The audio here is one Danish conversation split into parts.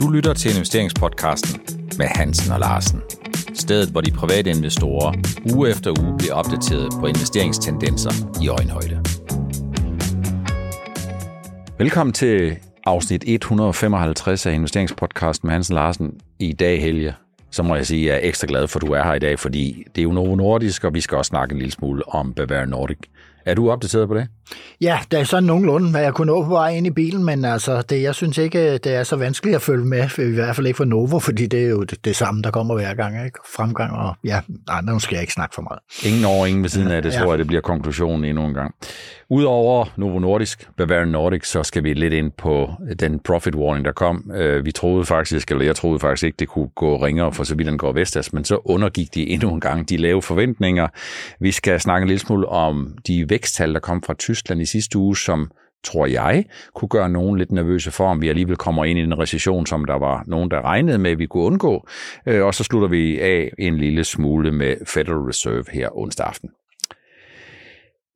Du lytter til investeringspodcasten med Hansen og Larsen. Stedet, hvor de private investorer uge efter uge bliver opdateret på investeringstendenser i øjenhøjde. Velkommen til afsnit 155 af investeringspodcasten med Hansen og Larsen. I dag, Helge, så må jeg sige, at jeg er ekstra glad for, at du er her i dag, fordi det er jo Novo Nordisk, og vi skal også snakke en lille smule om Bavaria Nordic. Er du opdateret på det? Ja, det er sådan nogenlunde, hvad jeg kunne nå på vej ind i bilen, men altså, det, jeg synes ikke, det er så vanskeligt at følge med, i hvert fald ikke for Novo, fordi det er jo det, det samme, der kommer hver gang, ikke? Fremgang og, ja, nej, nu skal jeg ikke snakke for meget. Ingen over, ingen ved siden af det, ja. tror jeg, det bliver konklusionen endnu en gang. Udover Novo Nordisk, Bavarian Nordic, så skal vi lidt ind på den profit warning, der kom. Øh, vi troede faktisk, eller jeg troede faktisk ikke, det kunne gå ringere for så vidt den går Vestas, men så undergik de endnu en gang de lave forventninger. Vi skal snakke en lille smule om de væksttal, der kom fra Tyskland i sidste uge, som tror jeg, kunne gøre nogen lidt nervøse for, om vi alligevel kommer ind i en recession, som der var nogen, der regnede med, at vi kunne undgå. Øh, og så slutter vi af en lille smule med Federal Reserve her onsdag aften.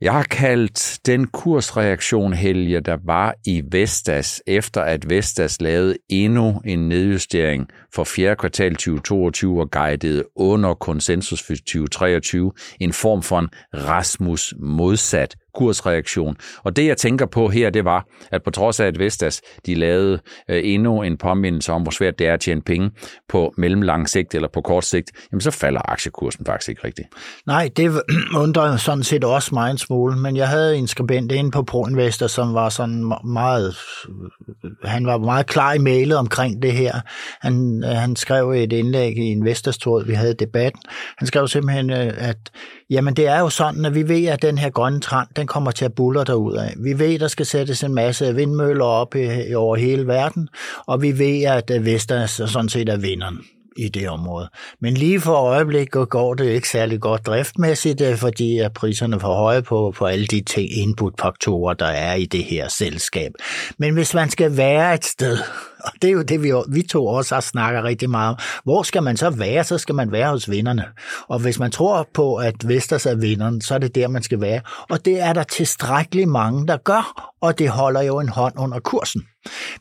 Jeg har kaldt den kursreaktion, Helge, der var i Vestas, efter at Vestas lavede endnu en nedjustering for fjerde kvartal 2022 og guidede under konsensus for 2023, en form for en Rasmus modsat kursreaktion. Og det, jeg tænker på her, det var, at på trods af, at Vestas de lavede øh, endnu en påmindelse om, hvor svært det er at tjene penge på mellemlang sigt eller på kort sigt, jamen så falder aktiekursen faktisk ikke rigtigt. Nej, det undrer sådan set også mig en smule, men jeg havde en skribent inde på ProInvestor, som var sådan meget, øh, han var meget klar i mailet omkring det her. Han, øh, han skrev et indlæg i Investorstråd, vi havde debatten. Han skrev simpelthen, øh, at jamen det er jo sådan, at vi ved, at den her grønne trend, den kommer til at bulle af. Vi ved, at der skal sættes en masse vindmøller op i, over hele verden, og vi ved, at øh, Vestas sådan set er vinderen i det område. Men lige for øjeblikket går det ikke særlig godt driftmæssigt, øh, fordi er priserne for høje på, på alle de ting, inputfaktorer, der er i det her selskab. Men hvis man skal være et sted, og det er jo det, vi, vi to også har snakket rigtig meget om. Hvor skal man så være? Så skal man være hos vinderne. Og hvis man tror på, at Vesters er vinderen, så er det der, man skal være. Og det er der tilstrækkeligt mange, der gør, og det holder jo en hånd under kursen.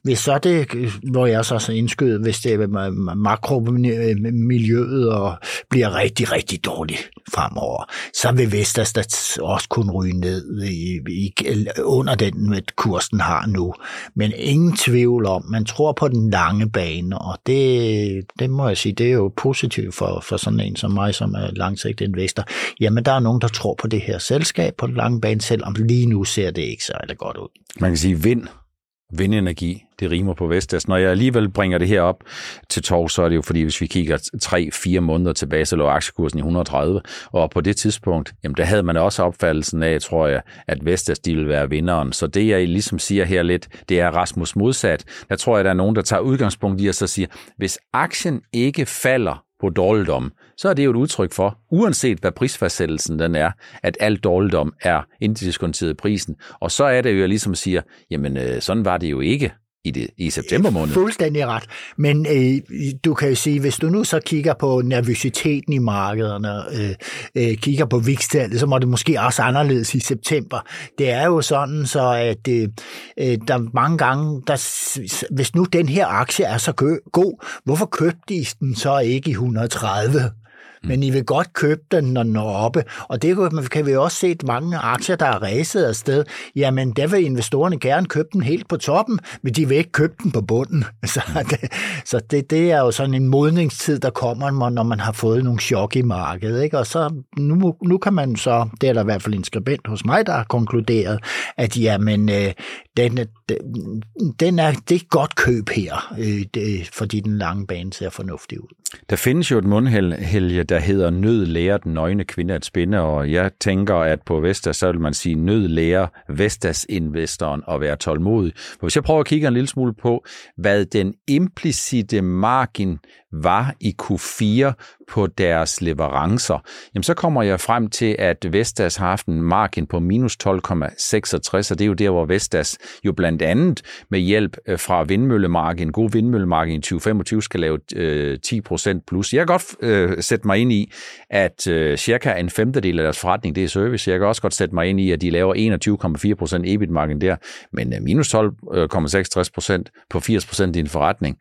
Hvis så det, hvor jeg så indskyder, hvis det er makromiljøet og bliver rigtig, rigtig dårligt fremover, så vil Vestas også kunne ryge ned i, i, under den, kursen har nu. Men ingen tvivl om, man tror på den lange bane, og det, det må jeg sige, det er jo positivt for, for sådan en som mig, som er langsigtet investor. Jamen, der er nogen, der tror på det her selskab på den lange bane, selvom lige nu ser det ikke særlig godt ud. Man kan sige, vind vindenergi, det rimer på Vestas. Når jeg alligevel bringer det her op til torv, så er det jo fordi, hvis vi kigger 3-4 måneder tilbage, så lå aktiekursen i 130, og på det tidspunkt, jamen der havde man også opfattelsen af, tror jeg, at Vestas de ville være vinderen. Så det, jeg ligesom siger her lidt, det er Rasmus modsat. Der tror jeg, der er nogen, der tager udgangspunkt i og så siger, hvis aktien ikke falder på dårligdom, så er det jo et udtryk for, uanset hvad prisfastsættelsen den er, at alt dårligdom er indiskonteret i prisen. Og så er det jo, jeg ligesom siger, jamen øh, sådan var det jo ikke i, det, i september måned. Fuldstændig ret. Men øh, du kan jo sige, hvis du nu så kigger på nervøsiteten i markederne, øh, øh, kigger på vikstallet, så må det måske også anderledes i september. Det er jo sådan, så at øh, øh der mange gange, der, hvis nu den her aktie er så god, hvorfor købte de den så ikke i 130? Mm. men I vil godt købe den, når den er oppe. Og det kan vi også se mange aktier, der er ræset afsted. Jamen, der vil investorerne gerne købe den helt på toppen, men de vil ikke købe den på bunden. Så det, så det, det er jo sådan en modningstid, der kommer, når man har fået nogle chok i markedet. Ikke? Og så nu, nu kan man så, det er der i hvert fald en skribent hos mig, der har konkluderet, at jamen, øh, den, den er, det er et godt køb her, øh, det, fordi den lange bane ser fornuftig ud. Der findes jo et mundhelge, der hedder Nød lærer den nøgne kvinde at spinde, og jeg tænker, at på Vestas, så vil man sige, Nød lærer Vestas-investoren at være tålmodig. Men hvis jeg prøver at kigge en lille smule på, hvad den implicite margin var i Q4 på deres leverancer, jamen så kommer jeg frem til, at Vestas har haft en margin på minus 12,66, og det er jo der, hvor Vestas jo blandt andet med hjælp øh, fra vindmøllemarken, god vindmøllemarken i 2025 skal lave øh, 10% plus. Jeg kan godt øh, sætte mig ind i, at øh, cirka en femtedel af deres forretning, det er service. Jeg kan også godt sætte mig ind i, at de laver 21,4% EBIT-margin der, men øh, minus 12,66% på 80% i en forretning,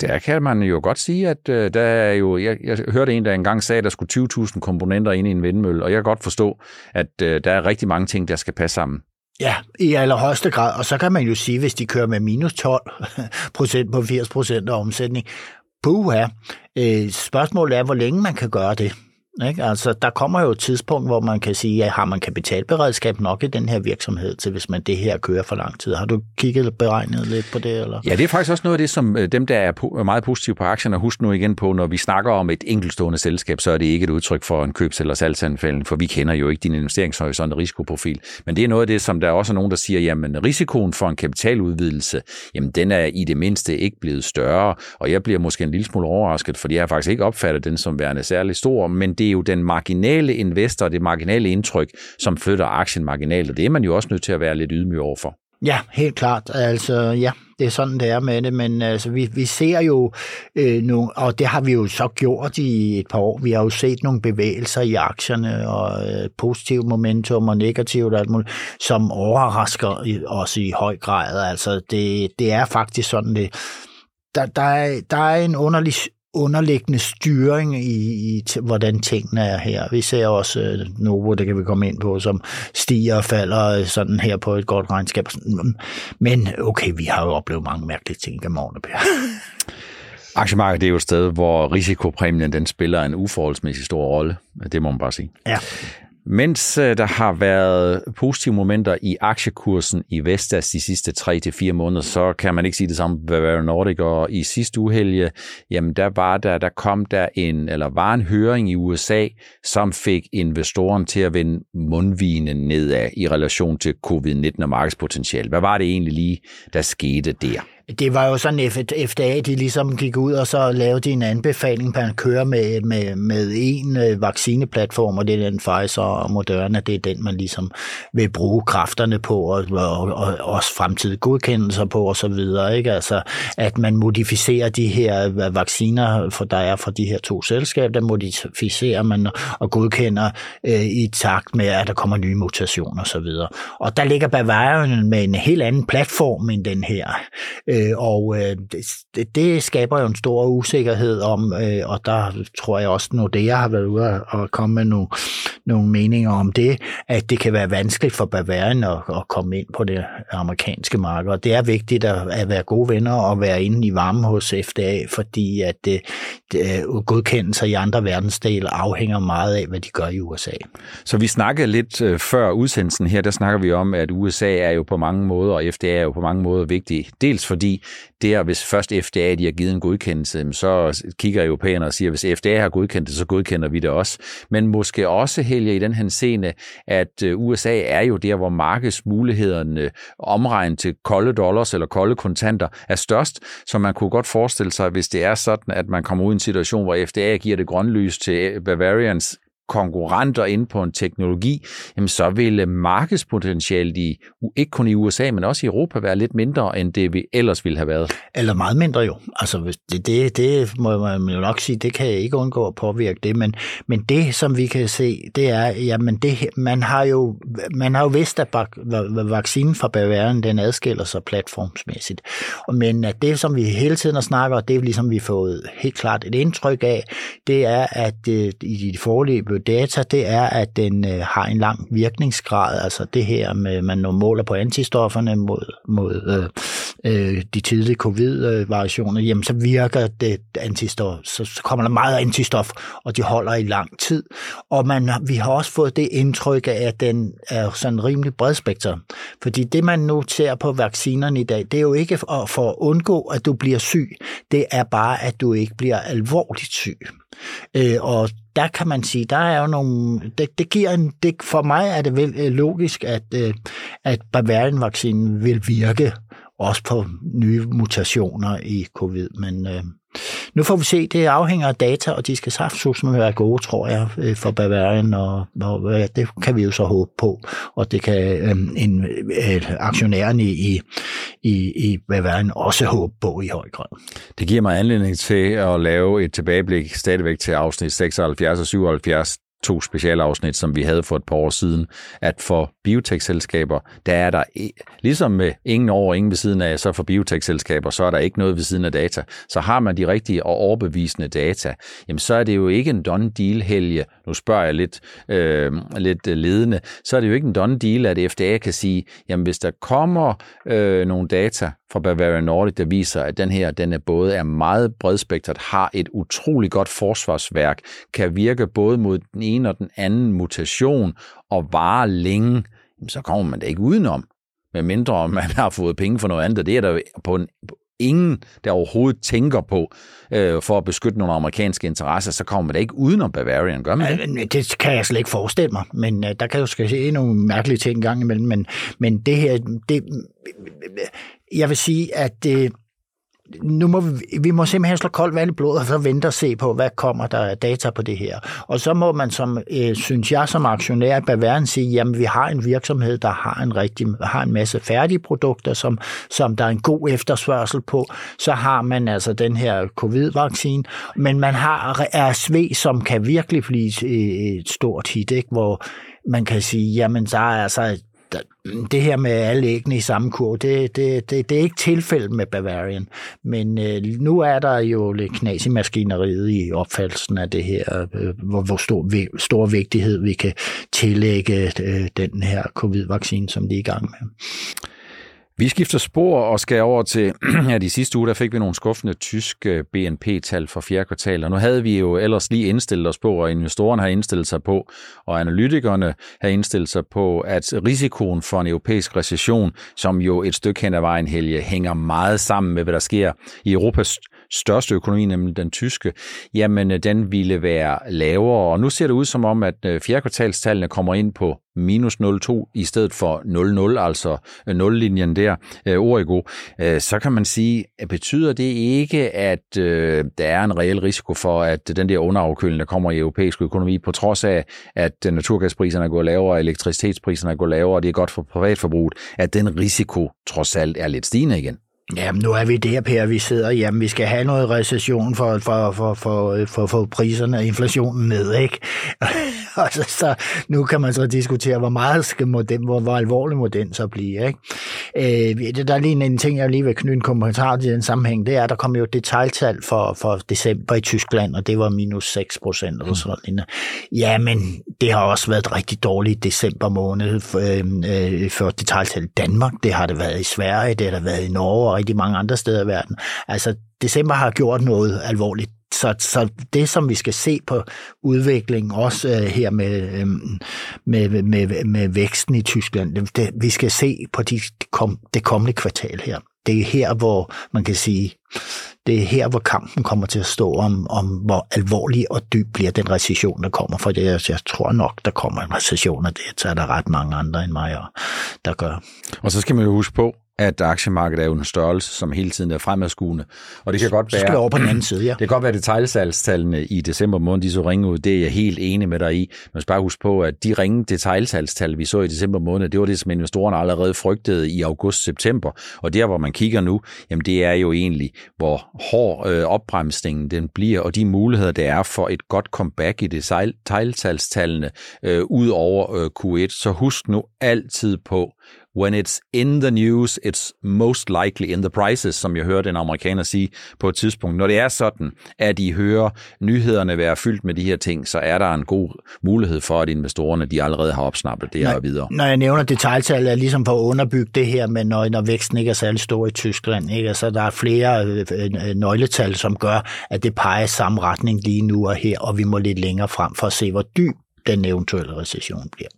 Der kan man jo godt sige, at øh, der er jo, jeg, jeg hørte en, der engang sagde, at der skulle 20.000 komponenter ind i en vindmølle, og jeg kan godt forstå, at øh, der er rigtig mange ting, der skal passe sammen. Ja, i allerhøjeste grad. Og så kan man jo sige, hvis de kører med minus 12 procent på 80 procent af omsætning, puha. Øh, spørgsmålet er, hvor længe man kan gøre det. Ikke? Altså, der kommer jo et tidspunkt, hvor man kan sige, at har man kapitalberedskab nok i den her virksomhed til, hvis man det her kører for lang tid? Har du kigget beregnet lidt på det? Eller? Ja, det er faktisk også noget af det, som øh, dem, der er meget positive på aktierne, husk nu igen på, når vi snakker om et enkeltstående selskab, så er det ikke et udtryk for en købs- eller salgsanfælden, for vi kender jo ikke din investeringshorisont og risikoprofil. Men det er noget af det, som der også er nogen, der siger, jamen risikoen for en kapitaludvidelse, jamen den er i det mindste ikke blevet større, og jeg bliver måske en lille smule overrasket, fordi jeg har faktisk ikke opfattet den som værende særlig stor, men det er jo den marginale investor, det marginale indtryk, som flytter aktien marginalt, og det er man jo også nødt til at være lidt ydmyg overfor. Ja, helt klart. Altså, ja, det er sådan, det er med det, men altså, vi, vi ser jo øh, nogle, og det har vi jo så gjort i et par år, vi har jo set nogle bevægelser i aktierne, og øh, positiv momentum og negativt alt muligt, som overrasker os i høj grad. Altså, det, det er faktisk sådan, det, der, der, er, der er en underlig underliggende styring i, i hvordan tingene er her. Vi ser også uh, Novo, det kan vi komme ind på, som stiger og falder øh, sådan her på et godt regnskab. Men okay, vi har jo oplevet mange mærkelige ting gennem årene, Per. Aktiemarkedet er jo et sted, hvor risikopræmien den spiller en uforholdsmæssig stor rolle. Det må man bare sige. Ja. Mens øh, der har været positive momenter i aktiekursen i Vestas de sidste 3-4 måneder, så kan man ikke sige det samme på Bavaria Nordic, og i sidste uhelge, jamen der var der, der kom der en, eller var en høring i USA, som fik investoren til at vende mundvinen nedad i relation til covid-19 og markedspotentiale. Hvad var det egentlig lige, der skete der? Det var jo sådan, FDA de ligesom gik ud og så lavede de en anbefaling på at køre med, med, med en øh, vaccineplatform, og det er den Pfizer og Moderna, det er den, man ligesom vil bruge kræfterne på, og, og, og også fremtidige godkendelser på og så videre. Ikke? Altså, at man modificerer de her øh, vacciner, for der er fra de her to selskaber, der modificerer man og godkender øh, i takt med, at der kommer nye mutationer og så videre. Og der ligger Bavarian med en helt anden platform end den her. Øh, Øh, og øh, det, det skaber jo en stor usikkerhed om, øh, og der tror jeg også, når det jeg har været ude og komme med nogle, nogle meninger om det, at det kan være vanskeligt for Bavarian at, at komme ind på det amerikanske marked. Og det er vigtigt at, at være gode venner og være inde i varme hos FDA, fordi at det, det, øh, godkendelser i andre verdensdele afhænger meget af, hvad de gør i USA. Så vi snakkede lidt øh, før udsendelsen her, der snakker vi om, at USA er jo på mange måder, og FDA er jo på mange måder vigtig. Dels for fordi der, hvis først FDA de har givet en godkendelse, så kigger europæerne og siger, hvis FDA har godkendt det, så godkender vi det også. Men måske også, Helge, i den her scene, at øh, USA er jo der, hvor markedsmulighederne øh, omregnet til kolde dollars eller kolde kontanter er størst, så man kunne godt forestille sig, hvis det er sådan, at man kommer ud i en situation, hvor FDA giver det grønlys til Bavarians konkurrenter ind på en teknologi, jamen så vil øh, markedspotentialet i, ikke kun i USA, men også i Europa være lidt mindre, end det vi ellers ville have været. Eller meget mindre jo. Altså det, det, det må man jo nok sige, det kan jeg ikke undgå at påvirke det, men, men det, som vi kan se, det er, jamen det, man har jo, man har jo vidst, at vaccinen fra Bavarian, den adskiller sig platformsmæssigt. Men at det, som vi hele tiden har snakket, og det er ligesom vi har fået helt klart et indtryk af, det er, at øh, i de forløbet data, det er, at den øh, har en lang virkningsgrad, altså det her med, man når måler på antistofferne mod, mod øh, øh, de tidlige covid-variationer, jamen så virker det antistof, så, så kommer der meget antistof, og de holder i lang tid. Og man, vi har også fået det indtryk af, at den er sådan rimelig bredspektret. Fordi det, man nu ser på vaccinerne i dag, det er jo ikke for, for at undgå, at du bliver syg. Det er bare, at du ikke bliver alvorligt syg. Øh, og der kan man sige, der er jo nogle, det, det giver en, det, for mig er det vel øh, logisk, at, øh, at Bavarian-vaccinen vil virke også på nye mutationer i covid, men øh, nu får vi se, det afhænger af data, og de skal saftsusme være gode, tror jeg, øh, for Bavarian, og, og ja, det kan vi jo så håbe på, og det kan øh, en, øh, aktionærerne i, i, i Bavarian også håbe på i høj grad. Det giver mig anledning til at lave et tilbageblik stadigvæk til afsnit 76 og 77, to specialafsnit, som vi havde for et par år siden, at for biotech-selskaber, der er der, ligesom med ingen over, ingen ved siden af, så for biotech-selskaber, så er der ikke noget ved siden af data. Så har man de rigtige og overbevisende data, jamen så er det jo ikke en done deal, Helge. Nu spørger jeg lidt, øh, lidt ledende. Så er det jo ikke en done deal, at FDA kan sige, jamen hvis der kommer øh, nogle data fra Bavarian Nordic, der viser, at den her, den er både er meget bredspektret, har et utroligt godt forsvarsværk, kan virke både mod den ene og den anden mutation og vare længe, så kommer man da ikke udenom. Med mindre man har fået penge for noget andet, og det er der på en, ingen, der overhovedet tænker på øh, for at beskytte nogle amerikanske interesser, så kommer man da ikke udenom Bavarian, gør man det? Det kan jeg slet ikke forestille mig, men øh, der kan jo ske nogle mærkelige ting en gang imellem, men, men det her, det, jeg vil sige, at øh, nu må vi, vi må simpelthen slå koldt vand i blodet, og så vente og se på, hvad kommer der af data på det her. Og så må man, som, øh, synes jeg, som aktionær i Bavarian sige, jamen vi har en virksomhed, der har en, rigtig, har en masse færdige produkter, som, som der er en god efterspørgsel på. Så har man altså den her covid-vaccine, men man har RSV, som kan virkelig blive et stort hit, ikke? hvor man kan sige, jamen der er altså det her med alle æggene i samme kurv, det, det, det, det er ikke tilfældet med Bavarian. Men øh, nu er der jo lidt knas i maskineriet i opfattelsen af det her, øh, hvor, hvor stor, stor vigtighed vi kan tillægge øh, den her covid-vaccine, som de er i gang med. Vi skifter spor og skal over til, at i sidste uge, der fik vi nogle skuffende tyske øh, BNP-tal for fjerde kvartal, og nu havde vi jo ellers lige indstillet os på, og investorerne har indstillet sig på, og analytikerne har indstillet sig på, at risikoen for en europæisk recession, som jo et stykke hen ad vejen, Helge, hænger meget sammen med, hvad der sker i Europas største økonomi, nemlig den tyske, jamen øh, den ville være lavere. Og nu ser det ud som om, at øh, fjerde kvartalstallene kommer ind på minus 0,2 i stedet for 0,0, altså øh, 0-linjen der, Origo, så kan man sige, at betyder det ikke, at der er en reel risiko for, at den der underafkøling, der kommer i europæisk økonomi, på trods af, at naturgaspriserne går lavere, elektricitetspriserne går lavere, og det er godt for privatforbruget, at den risiko trods alt er lidt stigende igen? Jamen, nu er vi der, Per, vi sidder, jamen, vi skal have noget recession for, for, for, for, for, for priserne og inflationen ned, ikke? og så, så, nu kan man så diskutere, hvor meget skal må den, hvor, hvor alvorlig må den så blive, ikke? Øh, der er lige en ting, jeg lige vil knytte en kommentar til den sammenhæng, det er, at der kom jo et detaljtal for, for december i Tyskland, og det var minus 6 procent eller sådan noget. Jamen, det har også været et rigtig dårligt december måned for, øh, øh, for detaljtal i Danmark. Det har det været i Sverige, det har det været i Norge, rigtig mange andre steder i verden. Altså, december har gjort noget alvorligt. Så, så det, som vi skal se på udviklingen, også øh, her med, øh, med, med, med væksten i Tyskland, det, vi skal se på de, kom, det kommende kvartal her. Det er her, hvor man kan sige, det er her, hvor kampen kommer til at stå om, om hvor alvorlig og dyb bliver den recession, der kommer. For det, altså, jeg tror nok, der kommer en recession, og det er der ret mange andre end mig, der gør. Og så skal man jo huske på, at aktiemarkedet er jo en størrelse, som hele tiden er fremadskuende. Og det kan godt være... Så skal over på den anden side, ja. Det kan godt være, at detaljsalgstallene i december måned, de så ringe ud. Det er jeg helt enig med dig i. Men bare huske på, at de ringe detaljsalgstal, vi så i december måned, det var det, som investorerne allerede frygtede i august-september. Og der, hvor man kigger nu, jamen det er jo egentlig, hvor hård øh, opbremsningen den bliver, og de muligheder, der er for et godt comeback i detaljsalgstallene øh, ud over øh, Q1. Så husk nu altid på, when it's in the news, it's most likely in the prices, som jeg hørte en amerikaner sige på et tidspunkt. Når det er sådan, at I hører nyhederne være fyldt med de her ting, så er der en god mulighed for, at investorerne de allerede har opsnappet det her videre. Når jeg nævner detaljtal, er ligesom for at underbygge det her, men når, når væksten ikke er særlig stor i Tyskland, ikke? Altså, der er flere øh, øh, nøgletal, som gør, at det peger samme retning lige nu og her, og vi må lidt længere frem for at se, hvor dyb den eventuelle recession bliver.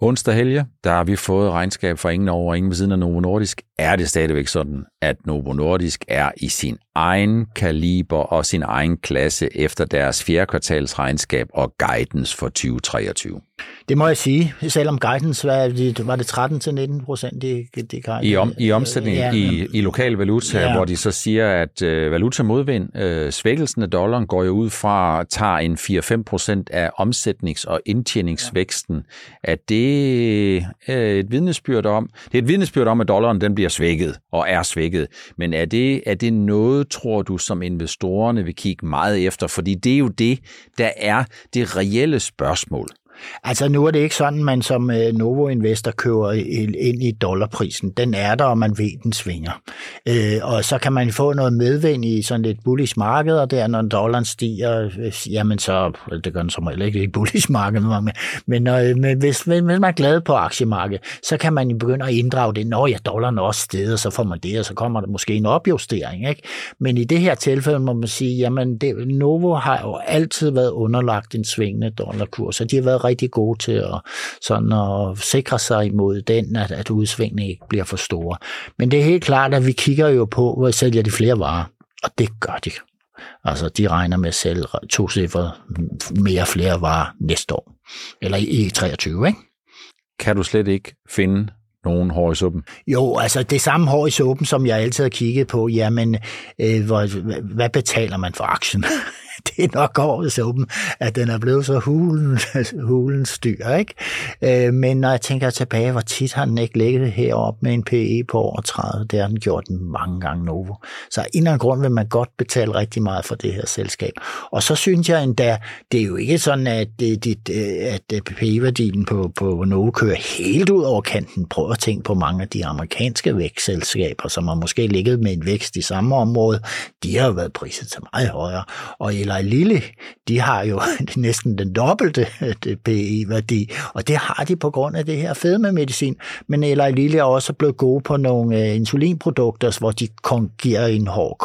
Onsdag helge, der har vi fået regnskab fra ingen over og ingen ved siden af Novo Nordisk. Er det stadigvæk sådan, at Novo Nordisk er i sin egen kaliber og sin egen klasse efter deres fjerde kvartals regnskab og guidance for 2023? Det må jeg sige, selvom guidance var det, var det 13 til 19 procent i, det I, om, i omsætning ja, i, i lokal valuta, ja. hvor de så siger, at øh, valutamodvind, øh, svækkelsen af dollaren går jo ud fra, tager en 4-5 procent af omsætnings- og indtjeningsvæksten. Ja. Er det det et vidnesbyrd om, det er et vidnesbyrd om, at dollaren den bliver svækket og er svækket, men er det, er det noget, tror du, som investorerne vil kigge meget efter? Fordi det er jo det, der er det reelle spørgsmål. Altså nu er det ikke sådan, man som øh, Novo Investor køber ind i dollarprisen. Den er der, og man ved, den svinger. Øh, og så kan man få noget medvind i sådan et bullish marked, og der når dollaren stiger, øh, jamen så, øh, det gør den som regel ikke i bullish marked, men, men øh, hvis, hvis man er glad på aktiemarkedet, så kan man begynde at inddrage det. Når ja, dollaren også steder, så får man det, og så kommer der måske en opjustering. Ikke? Men i det her tilfælde må man sige, jamen det, Novo har jo altid været underlagt en svingende dollarkurs, og de har været rigtig gode til at, sådan at sikre sig imod den, at, at udsvingene ikke bliver for store. Men det er helt klart, at vi kigger jo på, hvor sælger de flere varer, og det gør de. Altså, de regner med at sælge to cifre mere flere varer næste år. Eller i 23, ikke? Kan du slet ikke finde nogen hår i suppen? Jo, altså det samme hår i suppen, som jeg altid har kigget på, jamen, øh, hvor, hvad betaler man for aktien? det er nok årets åben, at den er blevet så hulen, hulen styr, ikke? Øh, men når jeg tænker tilbage, hvor tit har den ikke ligget heroppe med en PE på over 30, det har den gjort mange gange Novo. Så af en eller anden grund vil man godt betale rigtig meget for det her selskab. Og så synes jeg endda, det er jo ikke sådan, at, øh, det, det, øh, at øh, PE-værdien på, på Novo kører helt ud over kanten. Prøv at tænke på mange af de amerikanske vækstselskaber, som har måske ligget med en vækst i samme område. De har jo været priset til meget højere. Og Eli lille, de har jo næsten den dobbelte øh, PE-værdi, og det har de på grund af det her fedmemedicin. Men Eli Lilly er også blevet gode på nogle øh, insulinprodukter, hvor de giver en hård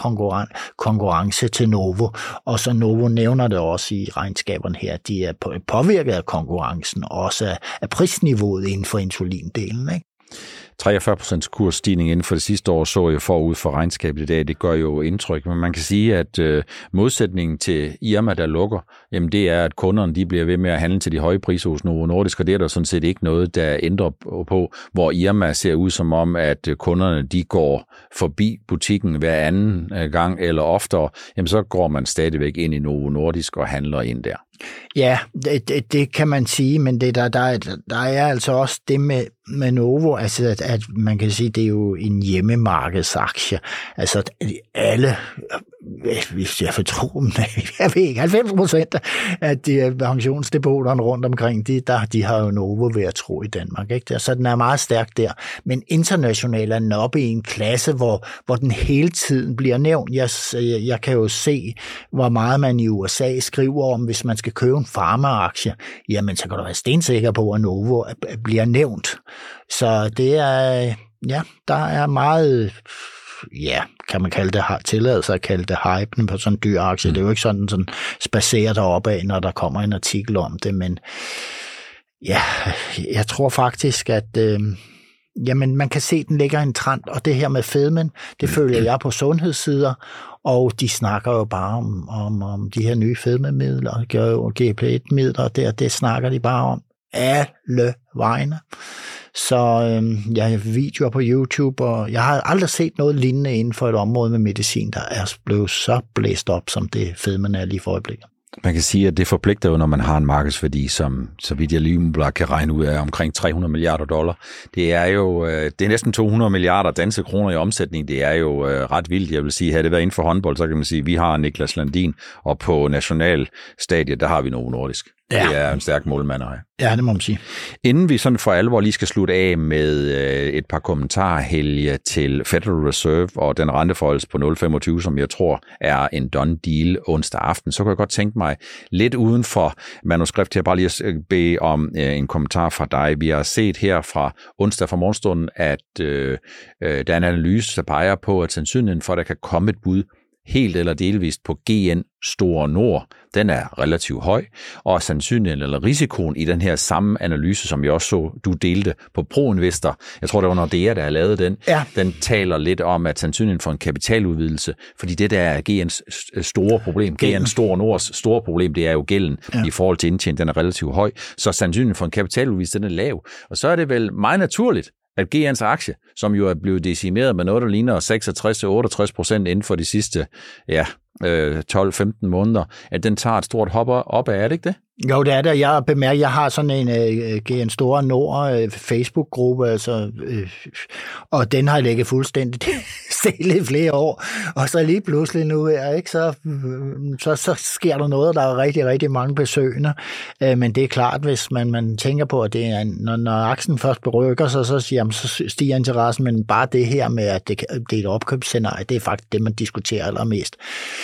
konkurrence til Novo, og så Novo nævner det også i regnskaberne her, de er påvirket af konkurrencen, også af prisniveauet inden for insulindelen. Ikke? 43% kursstigning inden for det sidste år, så jeg forud for regnskabet i dag. Det gør jo indtryk, men man kan sige, at øh, modsætningen til Irma, der lukker, jamen det er, at kunderne de bliver ved med at handle til de høje priser hos Novo Nordisk, og det er der sådan set ikke noget, der ændrer på, hvor Irma ser ud som om, at øh, kunderne de går forbi butikken hver anden øh, gang eller oftere, jamen så går man stadigvæk ind i Novo Nordisk og handler ind der. Ja, det, det, det kan man sige, men det der, der, der er altså også det med, med Novo, altså at, at man kan sige, det er jo en hjemmemarkedsaktie. Altså at alle, hvis jeg fortro jeg ved ikke, 90 procent af de øh, pensionsdepoterne rundt omkring, de, der, de har jo Novo ved at tro i Danmark. Ikke? Så den er meget stærk der. Men internationalt er den oppe i en klasse, hvor, hvor den hele tiden bliver nævnt. Jeg, øh, jeg kan jo se, hvor meget man i USA skriver om, hvis man skal købe en farmaaktie, jamen så kan du være stensikker på, at Novo bliver nævnt. Så det er, ja, der er meget, ja, kan man kalde det, tillade sig at kalde det hype på sådan en dyr aktie. Mm. Det er jo ikke sådan, sådan spacerer deroppe af, når der kommer en artikel om det, men ja, jeg tror faktisk, at øh, jamen, man kan se, at den ligger en trend, og det her med fedmen, det mm. følger jeg på sundhedssider, og de snakker jo bare om, om, om de her nye fedmemidler, og GP1-midler, der, det snakker de bare om alle vegne. Så øh, jeg har videoer på YouTube, og jeg har aldrig set noget lignende inden for et område med medicin, der er blevet så blæst op, som det fedmen er lige for øjeblikket. Man kan sige, at det forpligter jo, når man har en markedsværdi, som så vidt jeg lige kan regne ud af omkring 300 milliarder dollar. Det er jo øh, det er næsten 200 milliarder danske kroner i omsætning. Det er jo øh, ret vildt. Jeg vil sige, havde det været inden for håndbold, så kan man sige, at vi har Niklas Landin, og på nationalstadiet, der har vi Novo Nordisk. Ja. Det er en stærk målmand at Ja, det må man sige. Inden vi sådan for alvor lige skal slutte af med øh, et par kommentarer, Helge, til Federal Reserve og den renteforholdelse på 0,25, som jeg tror er en done deal onsdag aften, så kan jeg godt tænke mig lidt uden for manuskript her, bare lige at bede om øh, en kommentar fra dig. Vi har set her fra onsdag fra morgenstunden, at øh, øh, der er en analyse, der peger på, at sandsynligheden for, at der kan komme et bud helt eller delvist på GN Store Nord, den er relativt høj, og sandsynligheden eller risikoen i den her samme analyse, som jeg også så, du delte på ProInvestor, jeg tror, det var Nordea, der har lavet den, ja. den taler lidt om, at sandsynligheden for en kapitaludvidelse, fordi det der er GN's store problem, GN Store Nords store problem, det er jo gælden ja. i forhold til indtjening, den er relativt høj, så sandsynligheden for en kapitaludvidelse, den er lav. Og så er det vel meget naturligt, at GN's aktie, som jo er blevet decimeret med noget, der ligner 66-68 procent inden for de sidste ja, Øh, 12-15 måneder, at den tager et stort hop op af, er det ikke det? Jo, det er det. Jeg bemærker, jeg har sådan en uh, Store Nord øh, Facebook-gruppe, altså, og den har ligget fuldstændig stille i flere år. Og så lige pludselig nu her, ikke, så, så, så sker der noget, der er rigtig, rigtig mange besøgende. Uh, men det er klart, hvis man, man tænker på, at det er, når, når aksen først berykker sig, så, siger, jamen, så stiger interessen, men bare det her med, at det, det er et opkøbsscenarie, det er faktisk det, man diskuterer allermest.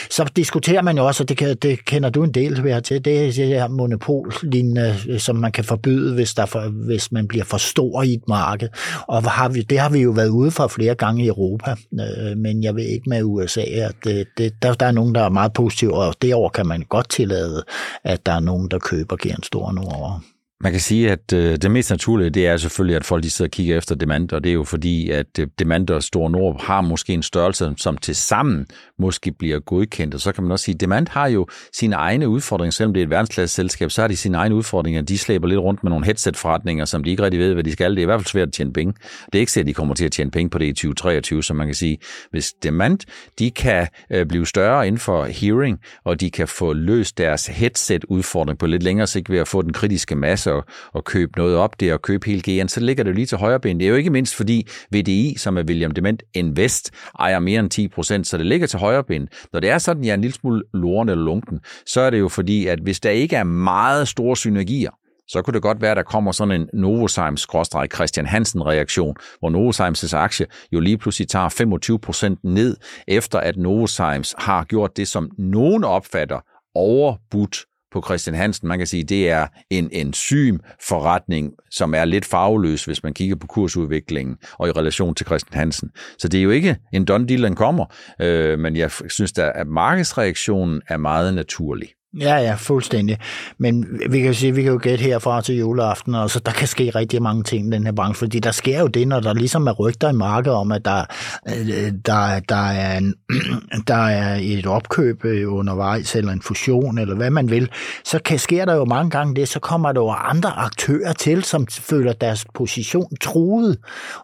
Så diskuterer man jo også, og det, kan, det kender du en del ved til, det er det her monopollignende, øh, som man kan forbyde, hvis, der for, hvis man bliver for stor i et marked. Og har vi, det har vi jo været ude for flere gange i Europa, øh, men jeg ved ikke med USA, at det, det, der, der er nogen, der er meget positive, og derover kan man godt tillade, at der er nogen, der køber en stor over. Man kan sige, at øh, det mest naturlige, det er selvfølgelig, at folk de sidder og kigger efter demand, og det er jo fordi, at øh, demand og Stor Nord har måske en størrelse, som til sammen måske bliver godkendt, og så kan man også sige, at demand har jo sine egne udfordringer, selvom det er et verdensklasse selskab, så har de sine egne udfordringer. De slæber lidt rundt med nogle headset-forretninger, som de ikke rigtig ved, hvad de skal. Det er i hvert fald svært at tjene penge. Det er ikke sikkert, at de kommer til at tjene penge på det i 2023, så man kan sige, hvis demand, de kan øh, blive større inden for hearing, og de kan få løst deres headset-udfordring på lidt længere sigt ved at få den kritiske masse og, at købe noget op der og købe hele GN, så ligger det lige til højre ben. Det er jo ikke mindst fordi VDI, som er William Dement Invest, ejer mere end 10 procent, så det ligger til højre ben. Når det er sådan, jeg er en lille smule loren eller lunken, så er det jo fordi, at hvis der ikke er meget store synergier, så kunne det godt være, at der kommer sådan en Novozymes-Christian Hansen-reaktion, hvor Novozymes' aktie jo lige pludselig tager 25% ned, efter at Novozymes har gjort det, som nogen opfatter overbudt på Christian Hansen. Man kan sige, det er en enzymforretning, som er lidt farveløs, hvis man kigger på kursudviklingen og i relation til Christian Hansen. Så det er jo ikke en done deal, den kommer, øh, men jeg synes, at markedsreaktionen er meget naturlig. Ja, ja, fuldstændig. Men vi kan jo sige, vi kan jo gætte herfra til juleaften, og så der kan ske rigtig mange ting i den her branche, fordi der sker jo det, når der ligesom er rygter i markedet om, at der, øh, der, der, er, en, der er et opkøb øh, undervejs, eller en fusion, eller hvad man vil, så kan, sker der jo mange gange det, så kommer der jo andre aktører til, som føler deres position truet,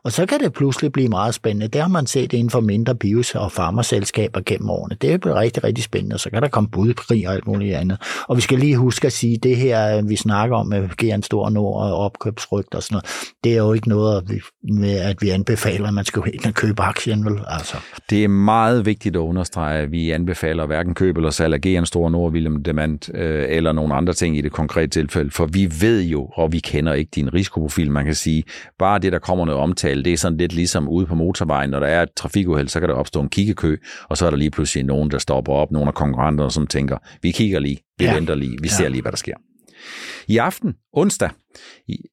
og så kan det pludselig blive meget spændende. Det har man set inden for mindre bios- og farmaselskaber gennem årene. Det er rigtig, rigtig spændende, og så kan der komme budkrig og alt muligt andet. Og vi skal lige huske at sige, det her, vi snakker om med Geren Stor Nord og opkøbsrygt og sådan noget, det er jo ikke noget med, at vi anbefaler, at man skal ind og købe aktien. Vel? Altså. Det er meget vigtigt at understrege, at vi anbefaler hverken køb eller salg af Geren Stor Nord, William Demand øh, eller nogle andre ting i det konkrete tilfælde, for vi ved jo, og vi kender ikke din risikoprofil, man kan sige, bare det, der kommer noget omtale, det er sådan lidt ligesom ude på motorvejen, når der er et trafikuheld, så kan der opstå en kiggekø, og så er der lige pludselig nogen, der stopper op, nogle af konkurrenterne, som tænker, vi kigger lige, vi ja. venter lige, vi ser lige, hvad der sker. I aften, onsdag,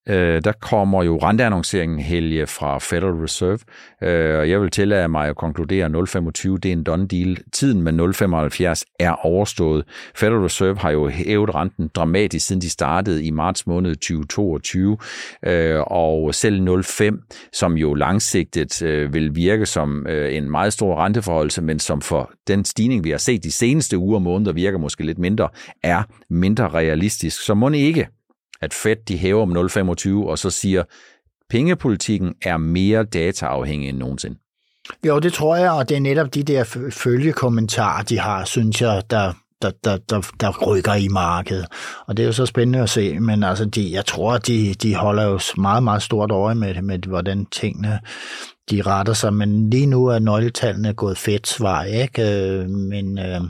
øh, der kommer jo renteannonceringen helge fra Federal Reserve, øh, og jeg vil tillade mig at konkludere, at 0,25 det er en done deal. Tiden med 0,75 er overstået. Federal Reserve har jo hævet renten dramatisk, siden de startede i marts måned 2022, øh, og selv 0,5, som jo langsigtet øh, vil virke som øh, en meget stor renteforholdelse, men som for den stigning, vi har set de seneste uger og måneder, virker måske lidt mindre, er mindre realistisk. Så må ikke, at Fed de hæver om 0,25 og så siger, pengepolitikken er mere dataafhængig end nogensinde. Jo, det tror jeg, og det er netop de der følgekommentarer, de har, synes jeg, der, der, der, der, der rykker i markedet. Og det er jo så spændende at se, men altså, de, jeg tror, de, de holder jo meget, meget stort øje med, med hvordan tingene de retter sig. Men lige nu er nøgletallene gået fedt vej, ikke? Øh, men øh,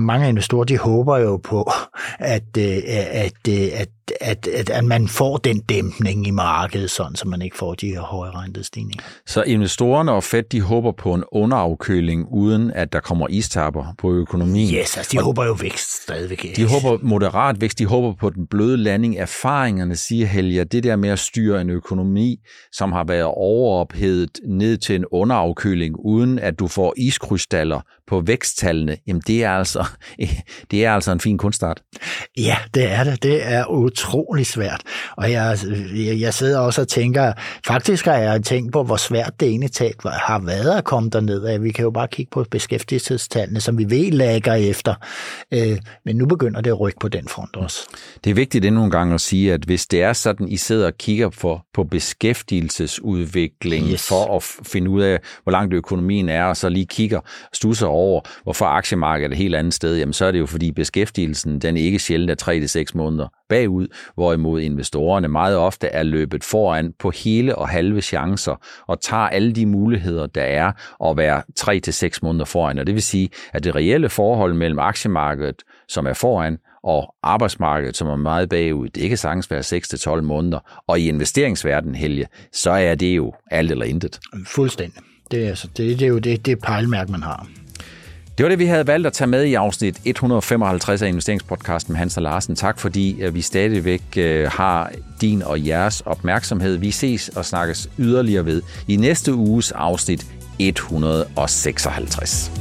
mange investorer, de håber jo på, at, øh, at, øh, at, at, at, at, at man får den dæmpning i markedet, sådan så man ikke får de her høje rentestigninger. Så investorerne og Fed, de håber på en underafkøling, uden at der kommer istapper på økonomien. Yes, altså de og håber jo vækst stadigvæk. De håber moderat vækst, de håber på den bløde landing. Erfaringerne siger, Helge, det der med at styre en økonomi, som har været overophedet ned til en underafkøling, uden at du får iskrystaller på væksttallene, jamen det er altså, det er altså en fin kunstart. Ja, det er det. Det er utrolig svært. Og jeg, jeg sidder også og tænker, faktisk har jeg tænkt på, hvor svært det ene talt har været at komme derned. Vi kan jo bare kigge på beskæftigelsestallene, som vi ved lægger efter. Øh, men nu begynder det at rykke på den front også. Det er vigtigt endnu en gang at sige, at hvis det er sådan, I sidder og kigger på, på beskæftigelsesudvikling yes. for at finde ud af, hvor langt økonomien er, og så lige kigger, stusser over, hvorfor aktiemarkedet er et helt andet sted, jamen så er det jo fordi beskæftigelsen, den ikke sjældent er 3-6 måneder bagud, hvorimod investorerne meget ofte er løbet foran på hele og halve chancer og tager alle de muligheder, der er at være 3 til 6 måneder foran. Og det vil sige, at det reelle forhold mellem aktiemarkedet, som er foran, og arbejdsmarkedet, som er meget bagud, det kan sagtens være 6-12 måneder. Og i investeringsverdenen, Helge, så er det jo alt eller intet. Fuldstændig. Det er, altså, det, det er jo det, det pejlmærke, man har. Det var det, vi havde valgt at tage med i afsnit 155 af investeringspodcasten med Hans og Larsen. Tak fordi øh, vi stadigvæk øh, har din og jeres opmærksomhed. Vi ses og snakkes yderligere ved i næste uges afsnit 156.